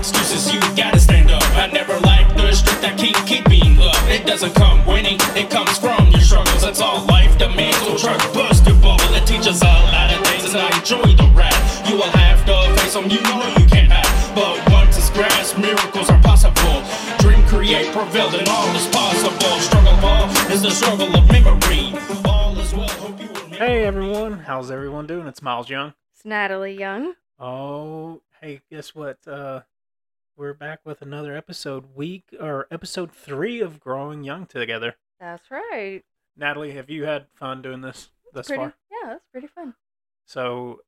excuses, you gotta stand up. I never liked the street that keep keeping up. It doesn't come winning, it comes from your struggles. That's all life demands. So try to bust your bubble. It teaches a lot of things, and I enjoy the rap. You will have to face them, you know you can't have. But once it's grasped, miracles are possible. Dream, create, prevail, and all is possible. Struggle ball is the struggle of memory. All is well, hope you will Hey everyone, how's everyone doing? It's Miles Young. It's Natalie Young. Oh, hey, guess what? Uh, we're back with another episode, week or episode three of Growing Young together. That's right. Natalie, have you had fun doing this thus pretty, far? Yeah, that's pretty fun. So,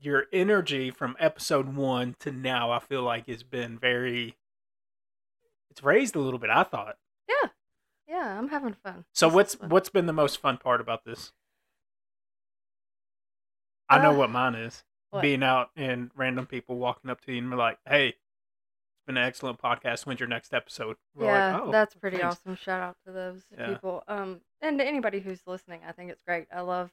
your energy from episode one to now, I feel like has been very. It's raised a little bit. I thought. Yeah, yeah, I'm having fun. So This what's fun. what's been the most fun part about this? I know Uh, what mine is. what? Being out and random people walking up to you and be like, "Hey, been an excellent podcast. When's your next episode?" We're like, yeah, "Oh, that's pretty thanks." awesome. Shout out to those Yeah. people. Um, and to anybody who's listening, I think it's great. I love.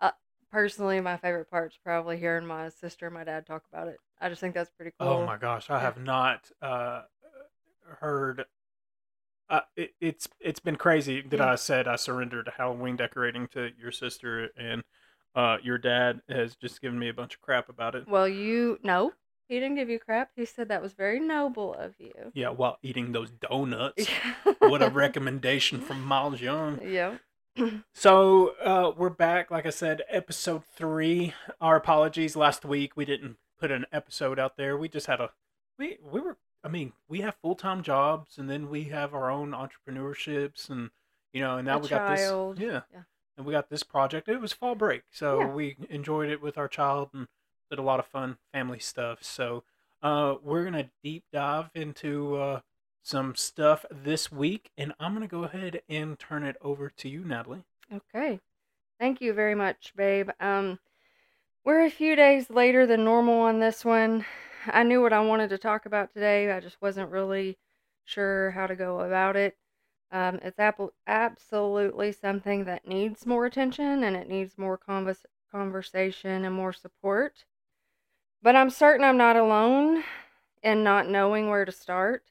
Uh, personally, my favorite part's probably hearing my sister and my dad talk about it. I just think that's pretty cool. Oh my gosh, I have not uh, heard. Uh, it, it's it's been crazy that Yeah. I said I surrendered Halloween decorating to your sister and uh, your dad has just given me a bunch of crap about it. Well, you no, he didn't give you crap. He said that was very noble of you. Yeah, while eating those donuts. what a recommendation from Miles Young. yeah. So uh, we're back, like I said, episode three. Our apologies. Last week we didn't put an episode out there. We just had a we we were. I mean, we have full time jobs, and then we have our own entrepreneurships, and you know, and now A we got this. Yeah, Yeah. and we got this project. It was fall break, so Yeah. we enjoyed it with our child and did a lot of fun family stuff. So uh, we're gonna deep dive into uh, some stuff this week, and I'm gonna go ahead and turn it over to you, Natalie. Okay. Thank you very much, babe. Um we're a few days later than normal on this one. I knew what I wanted to talk about today. I just wasn't really sure how to go about it. Um, it's apple absolutely something that needs more attention and it needs more convers- conversation and more support. But I'm certain I'm not alone in not knowing where to start.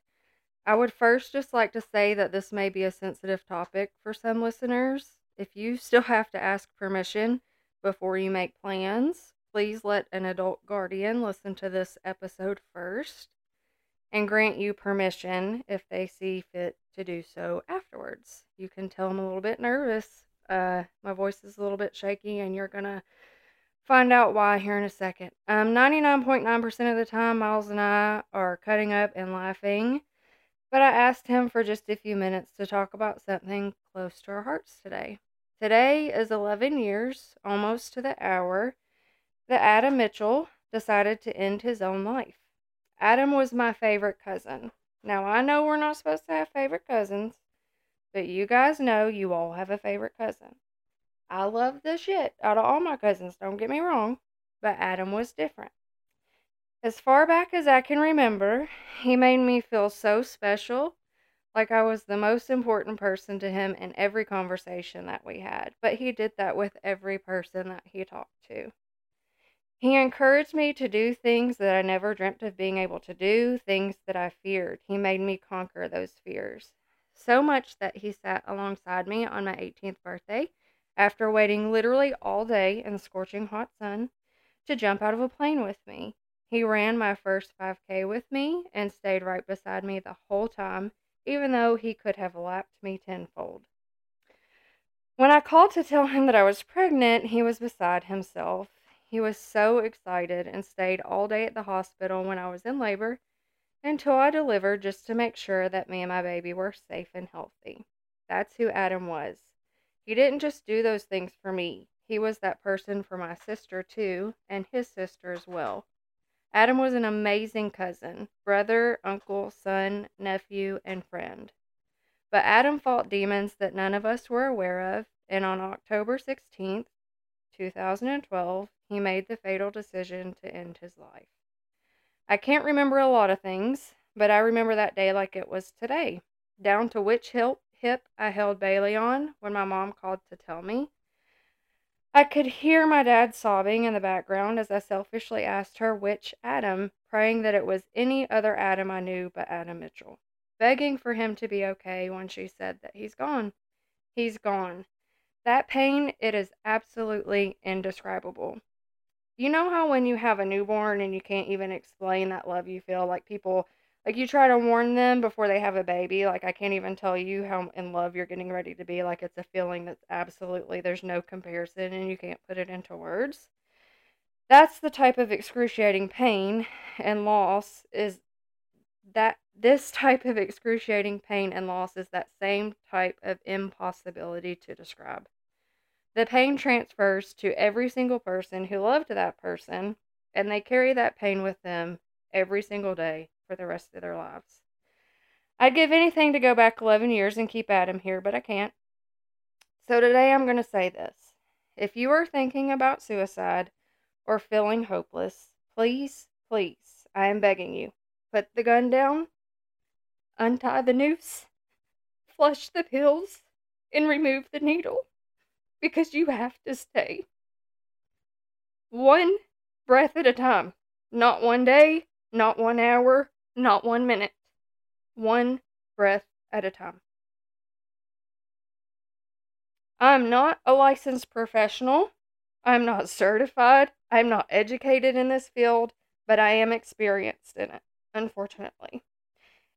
I would first just like to say that this may be a sensitive topic for some listeners. If you still have to ask permission before you make plans, please let an adult guardian listen to this episode first and grant you permission if they see fit to do so afterwards. You can tell I'm a little bit nervous. Uh, my voice is a little bit shaky, and you're going to find out why here in a second. Um, 99.9% of the time, Miles and I are cutting up and laughing. But I asked him for just a few minutes to talk about something close to our hearts today. Today is 11 years, almost to the hour, that Adam Mitchell decided to end his own life. Adam was my favorite cousin. Now, I know we're not supposed to have favorite cousins, but you guys know you all have a favorite cousin. I love the shit out of all my cousins, don't get me wrong, but Adam was different. As far back as I can remember, he made me feel so special, like I was the most important person to him in every conversation that we had. But he did that with every person that he talked to. He encouraged me to do things that I never dreamt of being able to do, things that I feared. He made me conquer those fears. So much that he sat alongside me on my 18th birthday after waiting literally all day in the scorching hot sun to jump out of a plane with me. He ran my first 5K with me and stayed right beside me the whole time, even though he could have lapped me tenfold. When I called to tell him that I was pregnant, he was beside himself. He was so excited and stayed all day at the hospital when I was in labor until I delivered just to make sure that me and my baby were safe and healthy. That's who Adam was. He didn't just do those things for me, he was that person for my sister, too, and his sister as well. Adam was an amazing cousin, brother, uncle, son, nephew, and friend. But Adam fought demons that none of us were aware of, and on October 16th, 2012, he made the fatal decision to end his life. I can't remember a lot of things, but I remember that day like it was today, down to which hip, hip I held Bailey on when my mom called to tell me. I could hear my dad sobbing in the background as I selfishly asked her which Adam, praying that it was any other Adam I knew but Adam Mitchell, begging for him to be okay when she said that he's gone. He's gone. That pain, it is absolutely indescribable. You know how when you have a newborn and you can't even explain that love you feel, like people, like you try to warn them before they have a baby, like I can't even tell you how in love you're getting ready to be, like it's a feeling that's absolutely, there's no comparison and you can't put it into words. That's the type of excruciating pain and loss is that this type of excruciating pain and loss is that same type of impossibility to describe. The pain transfers to every single person who loved that person, and they carry that pain with them every single day for the rest of their lives. I'd give anything to go back 11 years and keep Adam here, but I can't. So today I'm going to say this. If you are thinking about suicide or feeling hopeless, please, please, I am begging you, put the gun down, untie the noose, flush the pills, and remove the needle because you have to stay. One breath at a time. Not one day, not one hour, not one minute. One breath at a time. I'm not a licensed professional. I'm not certified. I'm not educated in this field, but I am experienced in it, unfortunately.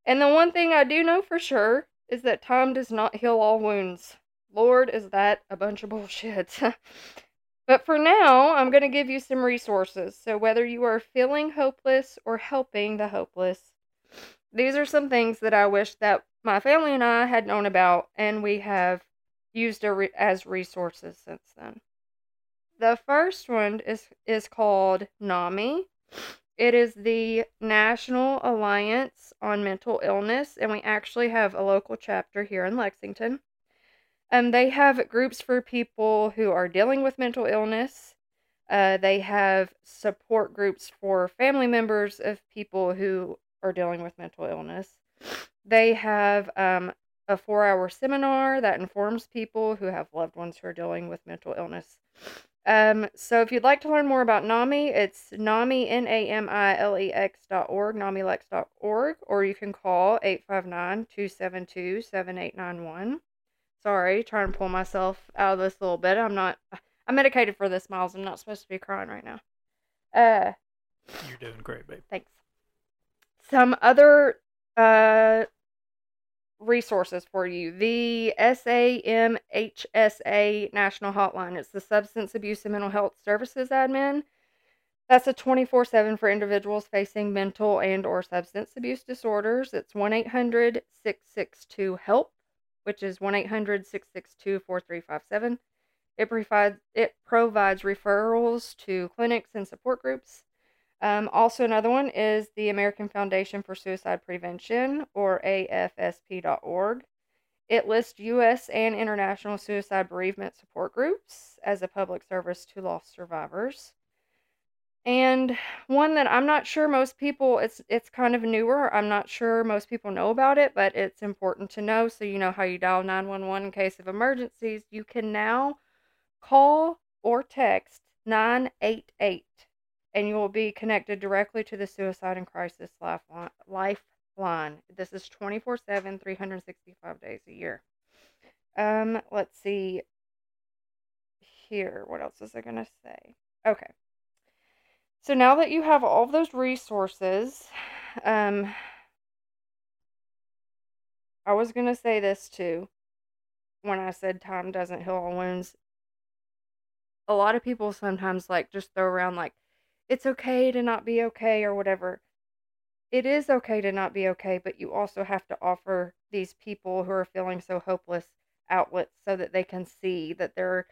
And the one thing I do know for sure is that time does not heal all wounds. Lord, is that a bunch of bullshit. but for now, I'm going to give you some resources. So, whether you are feeling hopeless or helping the hopeless, these are some things that I wish that my family and I had known about, and we have used as resources since then. The first one is, is called NAMI. It is the National Alliance on Mental Illness, and we actually have a local chapter here in Lexington. Um, they have groups for people who are dealing with mental illness. Uh, they have support groups for family members of people who are dealing with mental illness. They have um, a four hour seminar that informs people who have loved ones who are dealing with mental illness. Um, so if you'd like to learn more about NAMI, it's NAMI, N-A-M-I-L-E-X dot org, NAMILEX dot org, or you can call 859-272-7891. Sorry, trying to pull myself out of this a little bit. I'm not. I'm medicated for this, Miles. I'm not supposed to be crying right now. Uh, you're doing great, babe. Thanks. Some other uh resources for you. The SAMHSA National Hotline. It's the Substance Abuse and Mental Health Services Admin. That's a 24/7 for individuals facing mental and or substance abuse disorders. It's 1-800-662-HELP which is 1 800 662 4357. It provides, it provides referrals to clinics and support groups. Um, also, another one is the American Foundation for Suicide Prevention, or AFSP.org. It lists U.S. and international suicide bereavement support groups as a public service to lost survivors. And one that I'm not sure most people it's it's kind of newer. I'm not sure most people know about it, but it's important to know so you know how you dial 911 in case of emergencies. You can now call or text 988 and you will be connected directly to the suicide and crisis lifeline. This is 24/7 365 days a year. Um let's see here. What else was I going to say? Okay. So now that you have all those resources, um, I was going to say this too when I said time doesn't heal all wounds. A lot of people sometimes like just throw around like it's okay to not be okay or whatever. It is okay to not be okay, but you also have to offer these people who are feeling so hopeless outlets so that they can see that they're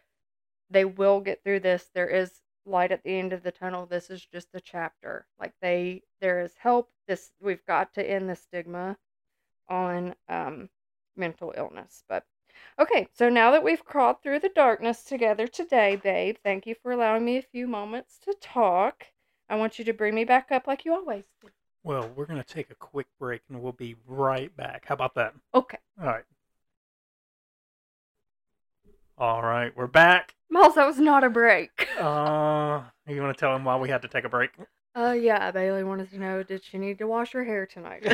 they will get through this. There is light at the end of the tunnel. This is just a chapter. Like they there is help. This we've got to end the stigma on um mental illness. But okay, so now that we've crawled through the darkness together today, babe, thank you for allowing me a few moments to talk. I want you to bring me back up like you always do. Well, we're going to take a quick break and we'll be right back. How about that? Okay. All right. All right, we're back. Miles, that was not a break. Uh, you want to tell him why we had to take a break? Uh, yeah, Bailey wanted to know did she need to wash her hair tonight?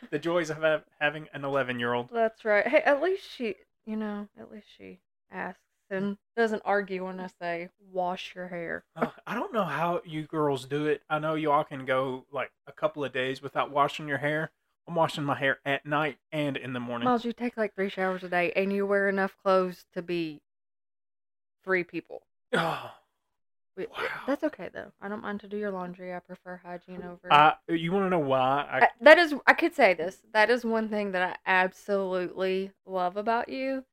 the joys of ha- having an 11 year old. That's right. Hey, at least she, you know, at least she asks and doesn't argue when I say wash your hair. I don't know how you girls do it. I know y'all can go like a couple of days without washing your hair. I'm washing my hair at night and in the morning. Miles, you take like three showers a day and you wear enough clothes to be three people. Oh, Wow. That's okay though. I don't mind to do your laundry. I prefer hygiene over. I, you want to know why? I, I, that is, I could say this. That is one thing that I absolutely love about you,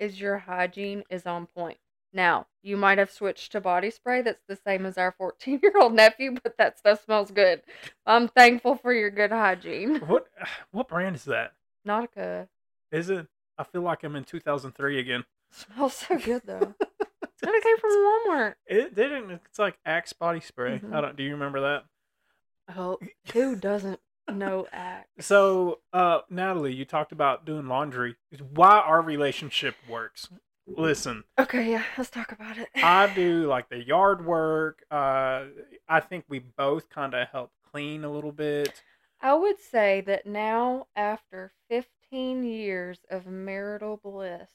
is your hygiene is on point. Now you might have switched to body spray. That's the same as our fourteen-year-old nephew, but that stuff smells good. I'm thankful for your good hygiene. what what brand is that? Nautica Is it? I feel like I'm in 2003 again. smells so good though. and it came from Walmart. It didn't. It's like Axe body spray. Mhm. I don't. Do you remember that? Oh, who doesn't know Axe? So, uh, Natalie, you talked about doing laundry. Why our relationship works. Listen, Okay, yeah, let's talk about it. I do like the yard work. Uh, I think we both kind of help clean a little bit. I would say that now, after 15 years of marital bliss,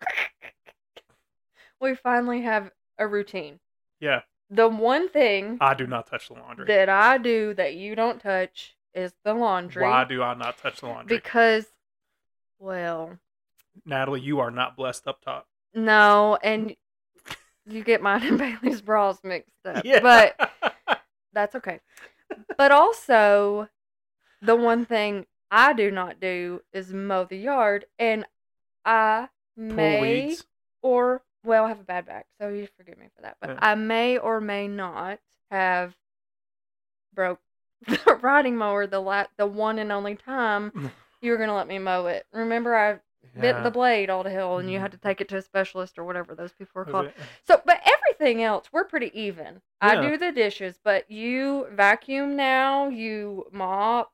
we finally have a routine. Yeah, The one thing I do not touch the laundry. that I do that you don't touch is the laundry. Why do I not touch the laundry? Because, well, Natalie, you are not blessed up top. no, and you get mine and Bailey's bras mixed up. Yeah. But that's okay. But also, the one thing I do not do is mow the yard, and I Pull may weeds. or well, I have a bad back, so you forgive me for that. But Yeah. I may or may not have broke the riding mower the la- the one and only time you were gonna let me mow it. Remember, I bit Yeah. the blade all to hell, and you Mhm. had to take it to a specialist or whatever those people are called. So, but everything else, we're pretty even. I do the dishes, but you vacuum now, you mop,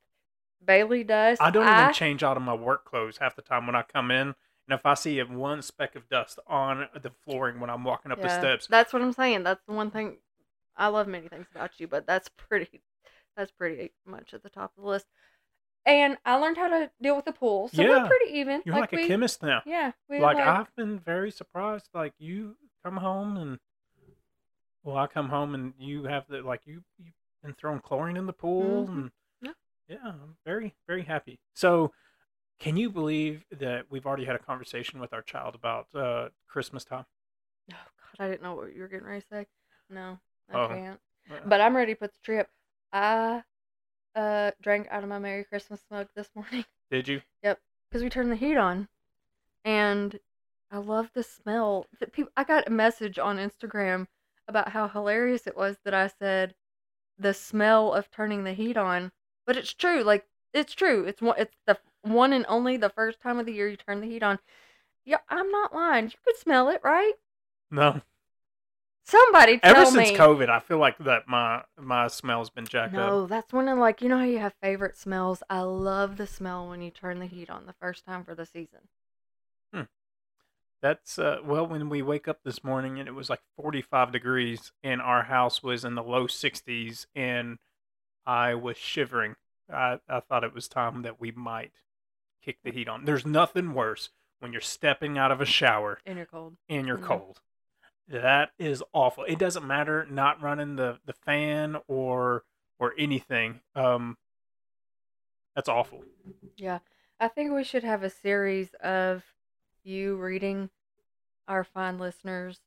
Bailey does. I don't even change out of my work clothes half the time when I come in. And if I see one speck of dust on the flooring when I'm walking up the steps, That's what I'm saying. That's the one thing. I love many things about you, but that's pretty. That's pretty much at the top of the list. And I learned how to deal with the pool, so Yeah. we're pretty even. you're like, we, a chemist now. Yeah, we like like, I've been very surprised. Like you come home and well, I come home and you have the like you you've been throwing chlorine in the pool Mhm. and Yeah. yeah, I'm very very happy. So, can you believe that we've already had a conversation with our child about uh, Christmas time? Oh God, I didn't know what you were getting ready to say. No, I Oh. can't. Uh, But I'm ready to put the tree up. I uh drank out of my Merry Christmas mug this morning Did you? Yep. Because we turned the heat on, and I love the smell. People, I got a message on Instagram about how hilarious it was that I said the smell of turning the heat on, but it's true. Like it's true. It's one. It's the one and only the first time of the year you turn the heat on. Yeah, I'm not lying. You could smell it, right? No. Somebody tell Ever me. since COVID, I feel like that my my smell's been jacked up. No, that's one of like you know how you have favorite smells. I love the smell when you turn the heat on the first time for the season. That's uh, well, when we wake up this morning and it was like 45 degrees and our house was in the low 60s and I was shivering. I, I thought it was time that we might kick the heat on. There's nothing worse when you're stepping out of a shower And you're cold. and you're Mhm. cold. That is awful. It doesn't matter not running the, the fan or or anything. Um, that's awful. Yeah, I think we should have a series of you reading our fine listeners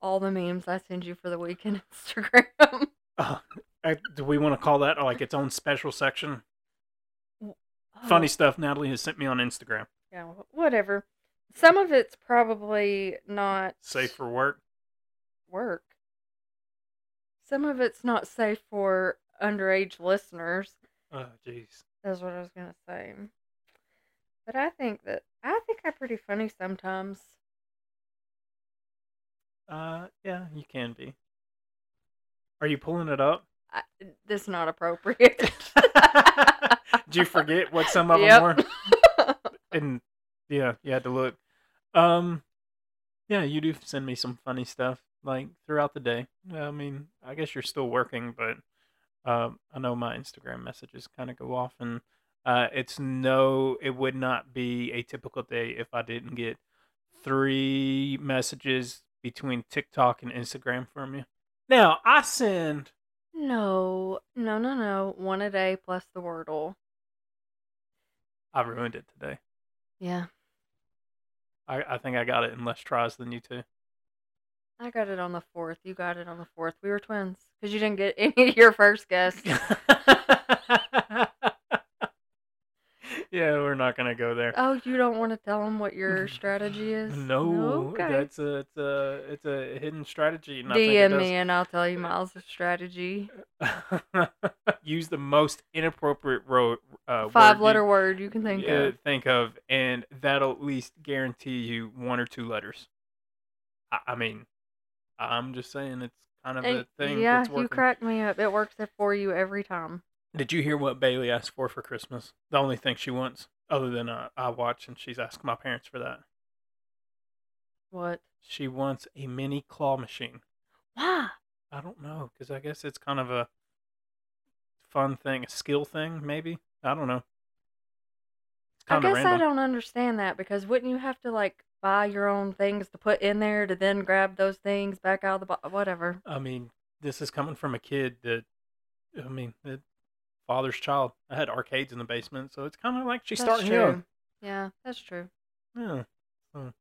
all the memes I send you for the week on Instagram. Uh, do we want to call that like its own special section? Oh, Funny stuff Natalie has sent me on Instagram. Yeah, whatever. Some of it's probably not Safe for work. Work. Some of it's not safe for underage listeners. Oh, jeez. That's what I was gonna say. But I think that I think I'm pretty funny sometimes. Uh, yeah, you can be. Are you pulling it up? I, this is not appropriate. Did you forget what some of Yep. them were? And Yeah, you had to look. Um, yeah, you do send me some funny stuff like throughout the day. I mean, I guess you're still working, but um, I know my Instagram messages kind of go off, and uh, it's no, it would not be a typical day if I didn't get three messages between TikTok and Instagram from you. Now I send. No, no, no, no. One a day plus the Wordle. I ruined it today. Yeah, I, I think I got it in less tries than you two. I got it on the fourth. You got it on the fourth. We were twins because you didn't get any of your first guess. yeah, we're not gonna go there. Oh, you don't want to tell them what your strategy is? No, Okay. that's a it's a it's a hidden strategy. And I think it DM me and I'll tell you Miles' strategy. use the most inappropriate ro- uh, Five word you- letter word you can think uh, of. think of, and that'll at least guarantee you one or two letters. I, I mean, I'm just saying it's kind of a thing. yeah, that's you working. crack me up. It works for you every time. Did you hear what Bailey asked for for Christmas? The only thing she wants, other than I watch, and she's asking my parents for that. What? She wants a mini claw machine. Why? I don't know, because I guess it's kind of a fun thing, a skill thing, maybe. I don't know. It's I kind of guess I don't understand that because wouldn't you have to like buy your own things to put in there to then grab those things back out of the bo- whatever? I mean, this is coming from a kid that, I mean, the father's child. I had arcades in the basement, so it's kind of like she's That's starting true. young. Yeah, that's true. Yeah. So,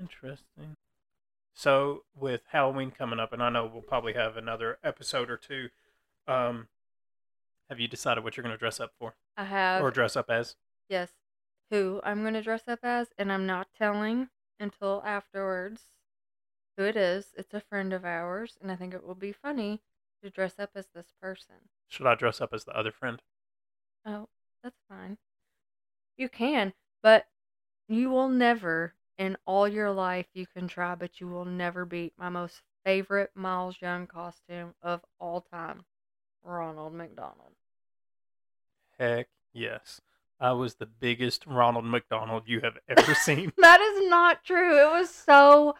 interesting. So, with Halloween coming up, and I know we'll probably have another episode or two, um, have you decided what you're going to dress up for I have or dress up as? yes, who I'm gonna dress up as, and I'm not telling until afterwards who it is. It's a friend of ours, and I think it will be funny to dress up as this person. Should I dress up as the other friend? Oh, that's fine. You can, but you will never in all your life you can try, but you will never beat my most favorite Miles Young costume of all time, Ronald McDonald. Heck yes. I was the biggest Ronald McDonald you have ever seen. That is not true. It was so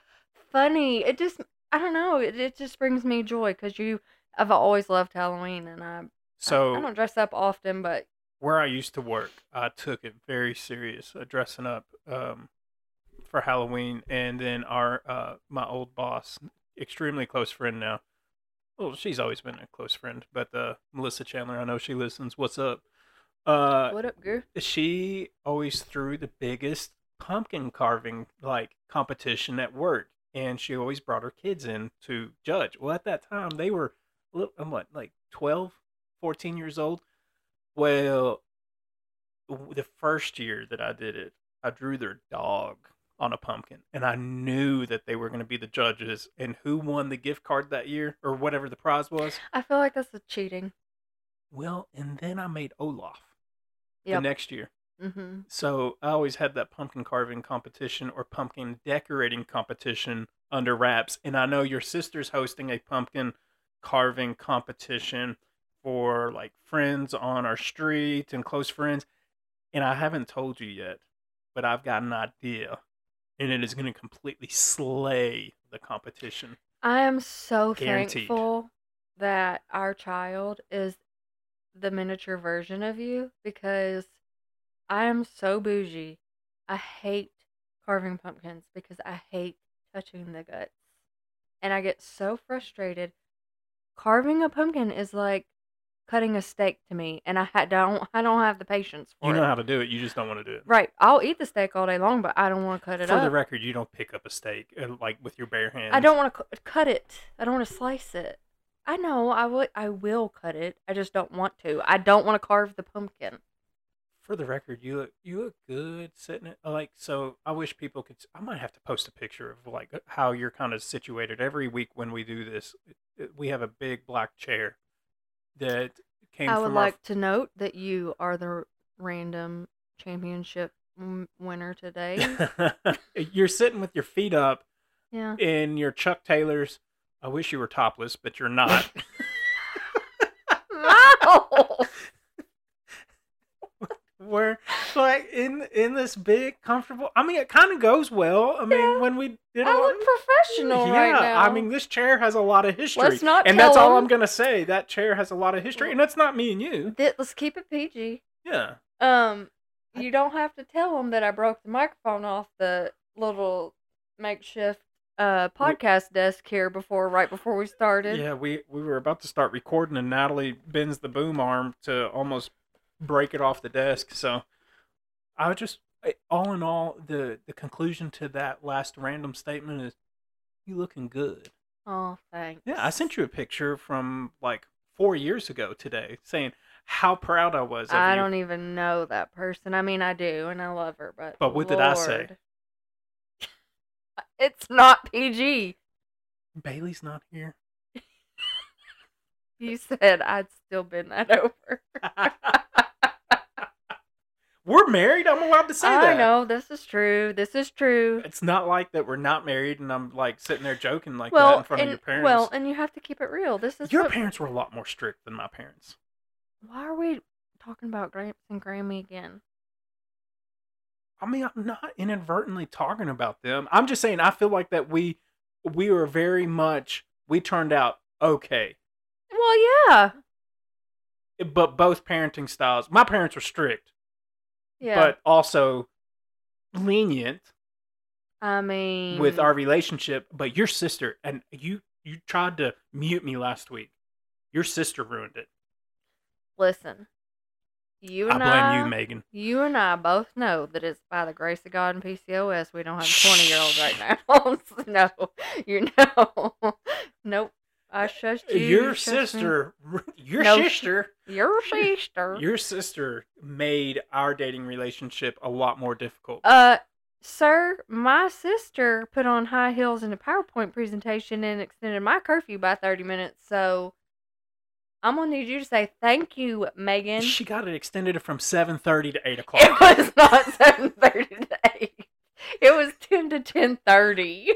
funny. It just, I don't know. It, it just brings me joy because you, I've always loved Halloween, and I, I, So, I don't dress up often, but where I used to work, I took it very serious, uh, dressing up um, for Halloween. And then our uh, my old boss, extremely close friend now. Well, she's always been a close friend, but uh, Melissa Chandler, I know she listens. What's up? Uh, what up, girl? she always threw the biggest pumpkin carving like competition at work and she always brought her kids in to judge well at that time they were um, what like 12 14 years old well the first year that i did it i drew their dog on a pumpkin and i knew that they were going to be the judges and who won the gift card that year or whatever the prize was I feel like that's a cheating. well and then i made olaf the next year Mm-hmm. So I always had that pumpkin carving competition or pumpkin decorating competition under wraps. And I know your sister's hosting a pumpkin carving competition for like friends on our street and close friends. And I haven't told you yet, but I've got an idea. And it is going to completely slay the competition. I am so Guaranteed. thankful that our child is the miniature version of you because I am so bougie. I hate carving pumpkins because I hate touching the guts. And I get so frustrated. Carving a pumpkin is like cutting a steak to me and I don't I don't have the patience for You know it. how to do it. You just don't want to do it. Right. I'll eat the steak all day long, but I don't want to cut it For up. the record, you don't pick up a steak uh, like with your bare hands. I don't want to cu- cut it. I don't want to slice it. I know I would. I will cut it. I just don't want to. I don't want to carve the pumpkin. for the record, you look you look good sitting it uh, like so. I wish people could. I might have to post a picture of like uh, how you're kind of situated every week when we do this. We have a big black chair that came I would like to note that you are the random championship winner today. you're sitting with your feet up yeah. in your Chuck Taylors. I wish you were topless, but you're not. No. where like in in this big, comfortable. I mean, it kind of goes well. I mean, Yeah. when we did I a lot- look professional yeah, right now. I mean, this chair has a lot of history. Let's not and that's tell all 'em. I'm gonna say. That chair has a lot of history, and that's not me and you. Let's keep it PG. Yeah. Um, you don't have to tell them that I broke the microphone off the little makeshift uh podcast desk here before, right before we started. Yeah, we we were about to start recording, and Natalie bends the boom arm to almost break it off the desk. So, I would just, all in all, the the conclusion to that last random statement is, you looking good. Oh, thanks. Yeah, I sent you a picture from like four years ago today, saying how proud I was of I you. don't even know that person. I mean, I do, and I love her, but But what did I say? It's not PG. Bailey's not here. You said I'd still been that over. We're married. I'm allowed to say I that. I know this is true. This is true. It's not like that we're not married, and I'm like sitting there joking like that in front and of your parents. well, and you have to keep it real. This is your what- parents were a lot more strict than my parents. Why are we talking about Gramps and Grammy again? I mean, I'm not inadvertently talking about them. I'm just saying I feel like that we we were very much we turned out okay. Well, yeah, But both parenting styles, my parents were strict, yeah. but also lenient I mean, with our relationship. But your sister and you you tried to mute me last week. Your sister ruined it. listen, you and I blame I, you, Megan. you and I both know that it's by the grace of God and PCOS we don't have twenty year olds right now. no, you know, nope. I shushed you. Your you shushed me. sister, your No. sister, your sister. your sister made our dating relationship a lot more difficult. Uh, sir, my sister put on high heels in a PowerPoint presentation and extended my curfew by 30 minutes. So I'm to need you to say thank you, Megan. She got it extended from seven thirty to eight o'clock. It was not 7.30 to 8. It was 10 to 10.30.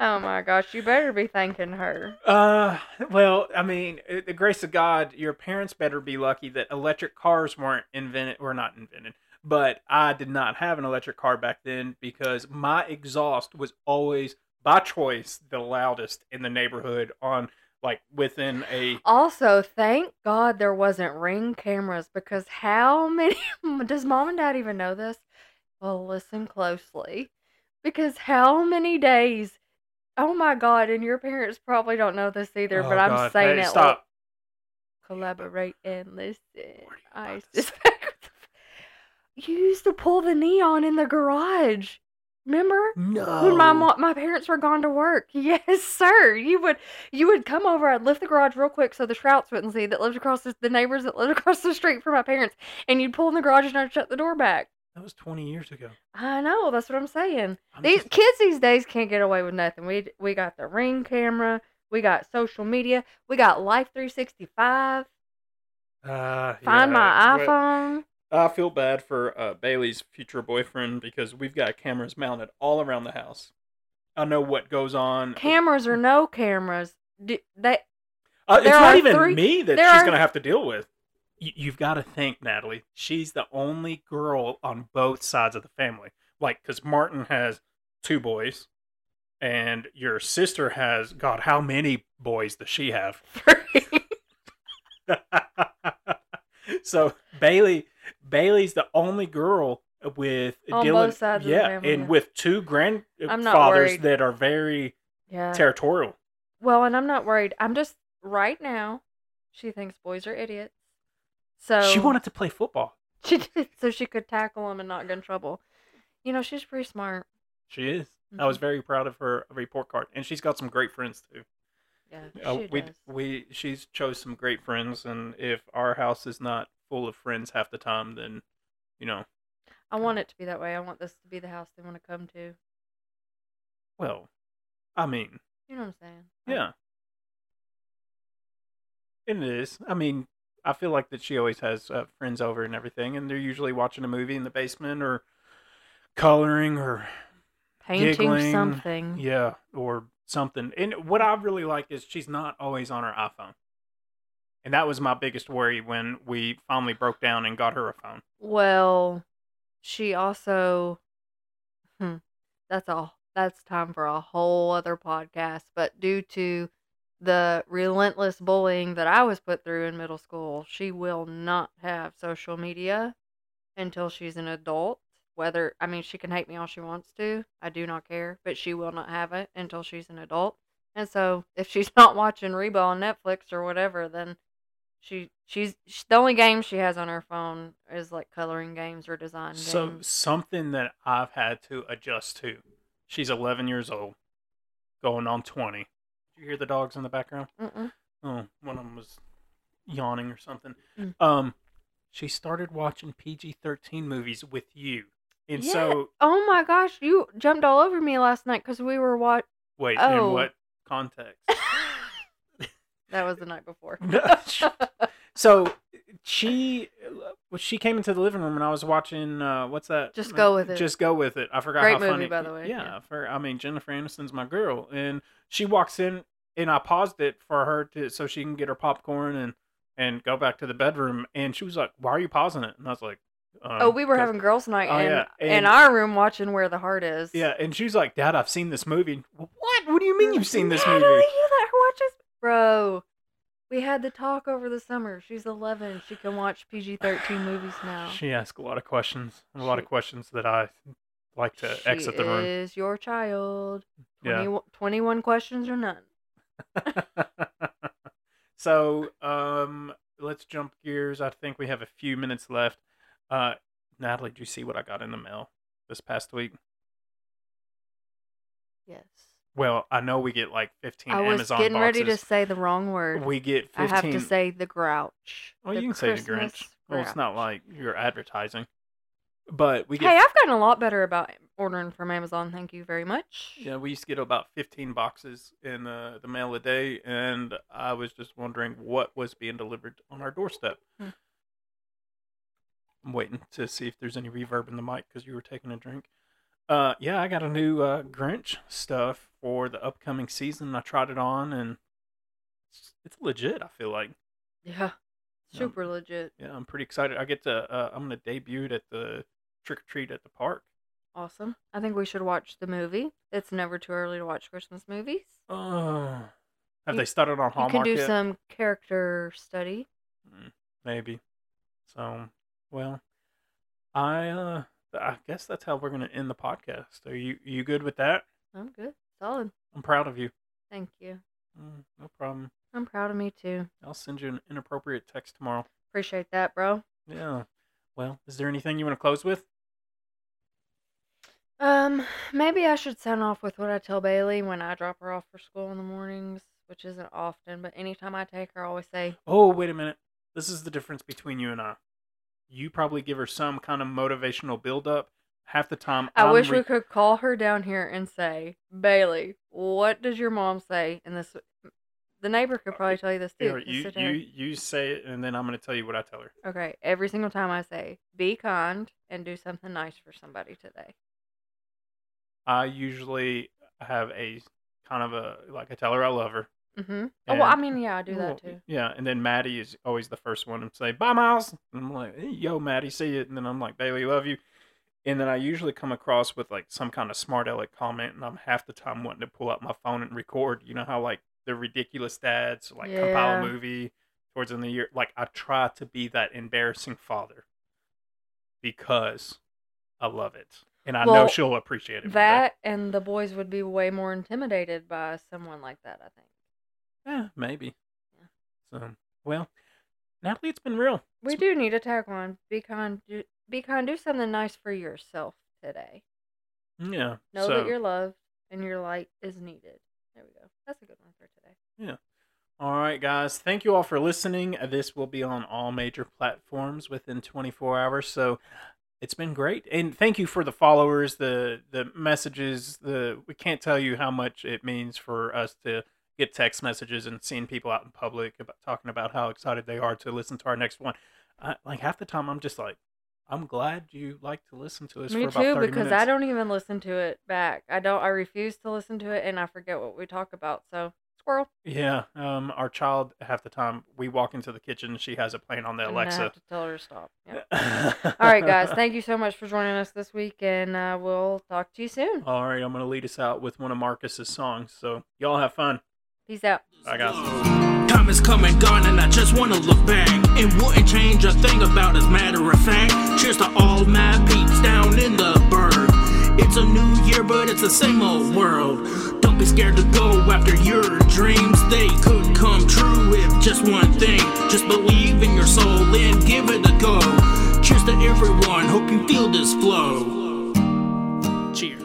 Oh my gosh, you better be thanking her. uh, well, I mean, uh, the grace of God, your parents better be lucky that electric cars weren't invented, or not invented. But I did not have an electric car back then because my exhaust was always, by choice, the loudest in the neighborhood. On like within a Also, thank God there wasn't ring cameras because how many does mom and dad even know this? Well, listen closely. Because how many days Oh my god, and your parents probably don't know this either, Oh, but I'm God. saying Hey, it Stop. like collaborate and listen. What are you I about to suspect you used to pull the neon in the garage. Remember? No. When my my parents were gone to work, yes, sir. You would you would come over. I'd lift the garage real quick so the Shrouts wouldn't see that lived across the, the neighbors that lived across the street from my parents, and you'd pull in the garage and I'd shut the door back. That was 20 years ago. I know. That's what I'm saying. I'm These just- kids these days can't get away with nothing. We we got the ring camera. We got social media. We got Life 365. uh, Find my yeah, well, iPhone. I feel bad for uh, Bailey's future boyfriend because we've got cameras mounted all around the house. I know what goes on. Cameras or no cameras. Do, they Uh, it's not even three- me that she's are- going to have to deal with. Y- you've got to think, Natalie. She's the only girl on both sides of the family. Like, because Martin has two boys, and your sister has, God, how many boys does she have? three. so Bailey, Bailey's the only girl with On Dylan, both sides yeah, family, and with two grandfathers that are very yeah. territorial. Well, and I'm not worried. I'm just right now. She thinks boys are idiots. So She wanted to play football. She did so she could tackle them and not get in trouble. You know, she's pretty smart. She is. I was Mhm. very proud of her report card, and she's got some great friends too. Yeah, Uh, we does. we she's chose some great friends, and if our house is not full of friends half the time, then you know, I want it to be that way. I want this to be the house they want to come to. well, I mean, You know what I'm saying? Yeah, it is. I mean, I feel like that she always has uh, friends over and everything, and they're usually watching a movie in the basement or coloring or Painting giggling, something. yeah, or something. And what I really like is she's not always on her iPhone. And that was my biggest worry when we finally broke down and got her a phone. Well, she also hmm, that's all. That's time for a whole other podcast, but due to the relentless bullying that I was put through in middle school, she will not have social media until she's an adult. Whether, I mean, she can hate me all she wants to. I do not care, but she will not have it until she's an adult. And so if she's not watching Reba on Netflix or whatever, then she she's sh the only game she has on her phone is like coloring games or design games. So games. something that I've had to adjust to. She's 11 years old, going on 20. Did you hear the dogs in the background? Mm-mm. Oh, one of them was yawning or something. Mm. Um, she started watching PG-13 movies with you, and Yeah. so Oh my gosh, you jumped all over me last night because we were what? wait, Oh. in what context? That was the night before. so she, well, she came into the living room and I was watching. Uh, what's that? Just Go With It. Just go with it. I forgot Great how movie, funny. by the way, Yeah, yeah. For I mean, Jennifer Aniston's my girl, and she walks in, and I paused it for her to so she can get her popcorn and and go back to the bedroom. And she was like, "Why are you pausing it?" And I was like, um, oh, we were having girls' night Oh, in, yeah, in our room watching Where the Heart Is. Yeah, and she's like, "Dad, I've seen this movie." What? What do you mean you've seen this movie? You let her watch this, bro. We had the talk over the summer. She's 11. She can watch PG-13 movies now. She asks a lot of questions, a lot of questions that I like to she exit the room. is your child. Yeah. 21 questions or none. so um let's jump gears i think we have a few minutes left uh natalie did you see what i got in the mail this past week Yes. Well i know we get like 15 I was amazon getting ready to say the wrong word. we get 15 I have to say the grouch. well The you can say the Christmas grinch well it's not like you're advertising but we get Hey, I've gotten a lot better about ordering from Amazon. Thank you very much. yeah we used to get about 15 boxes in uh, the mail a day and i was just wondering what was being delivered on our doorstep Hmm. i'm waiting to see if there's any reverb in the mic because you were taking a drink uh yeah i got a new uh grinch stuff for the upcoming season i tried it on and it's, it's legit i feel like Yeah. Super legit. yeah i'm pretty excited i get to uh, i'm gonna debut it at the trick or treat at the park Awesome. I think we should watch the movie. It's never too early to watch Christmas movies. oh have You- they started on You hallmark can do yet? some character study. Mm, maybe. So, well, I uh I guess that's how we're gonna end the podcast. Are you you good with that? I'm good. Solid. I'm proud of you. Thank you. Mm, no problem. I'm proud of me too. I'll send you an inappropriate text tomorrow. Appreciate that, bro. Yeah. Well, is there anything you want to close with? Um, maybe I should sign off with what I tell Bailey when I drop her off for school in the mornings, which isn't often, but anytime I take her, I always say, Oh, wait a minute. This is the difference between you and I. You probably give her some kind of motivational build up. Half the time, I I'm wish re- we could call her down here and say, Bailey, what does your mom say? And this, the neighbor could uh, probably tell you this too. You you you say it, and then I'm gonna tell you what I tell her. Okay, every single time I say, be kind and do something nice for somebody today. I usually have a kind of a like I tell her I love her. Mm-hmm. Oh, well, I mean, yeah, I do Well, that too. Yeah, and then Maddie is always the first one to say bye, Miles. And I'm like, hey, yo, Maddie, see it. And then I'm like, Bailey, love you. And then I usually come across with like some kind of smart aleck comment, and I'm half the time wanting to pull out my phone and record. You know how like the ridiculous dads like compile a movie towards the end of the year. Like I try to be that embarrassing father because I love it, and I know she'll appreciate it. day. That and the boys would be way more intimidated by someone like that, I think. Yeah, maybe. Yeah. So well, Natalie, it's been real. We do need a tagline. Be kind. Do, be kind. Do something nice for yourself today. Yeah. Know so, that you're loved and your light is needed. There we go. That's a good one for today. Yeah. All right, guys. Thank you all for listening. This will be on all major platforms within 24 hours. So it's been great, and thank you for the followers, the the messages. The we can't tell you how much it means for us to get text messages and seeing people out in public about talking about how excited they are to listen to our next one. I, like half the time, I'm just like, I'm glad you like to listen to us Me for about too, 30 because minutes. I don't even listen to it back. I don't. I refuse to listen to it, and I forget what we talk about. So Squirrel. Yeah, um, our child half the time we walk into the kitchen, she has it playing on the And I Alexa. have to tell her to stop. Yeah. All right, guys. Thank you so much for joining us this week, and uh, we'll talk to you soon. All right, I'm gonna lead us out with one of Marcus's songs. So y'all have fun. Peace out. Bye, guys. Time is come and gone, and I just wanna look back. It wouldn't change a thing about as matter of fact. Cheers to all my peeps down in the burg. It's a new year, but it's the same old world. Don't be scared to go after your dreams. They could come true if just one thing. Just believe in your soul and give it a go. Cheers to everyone, hope you feel this flow. Cheers.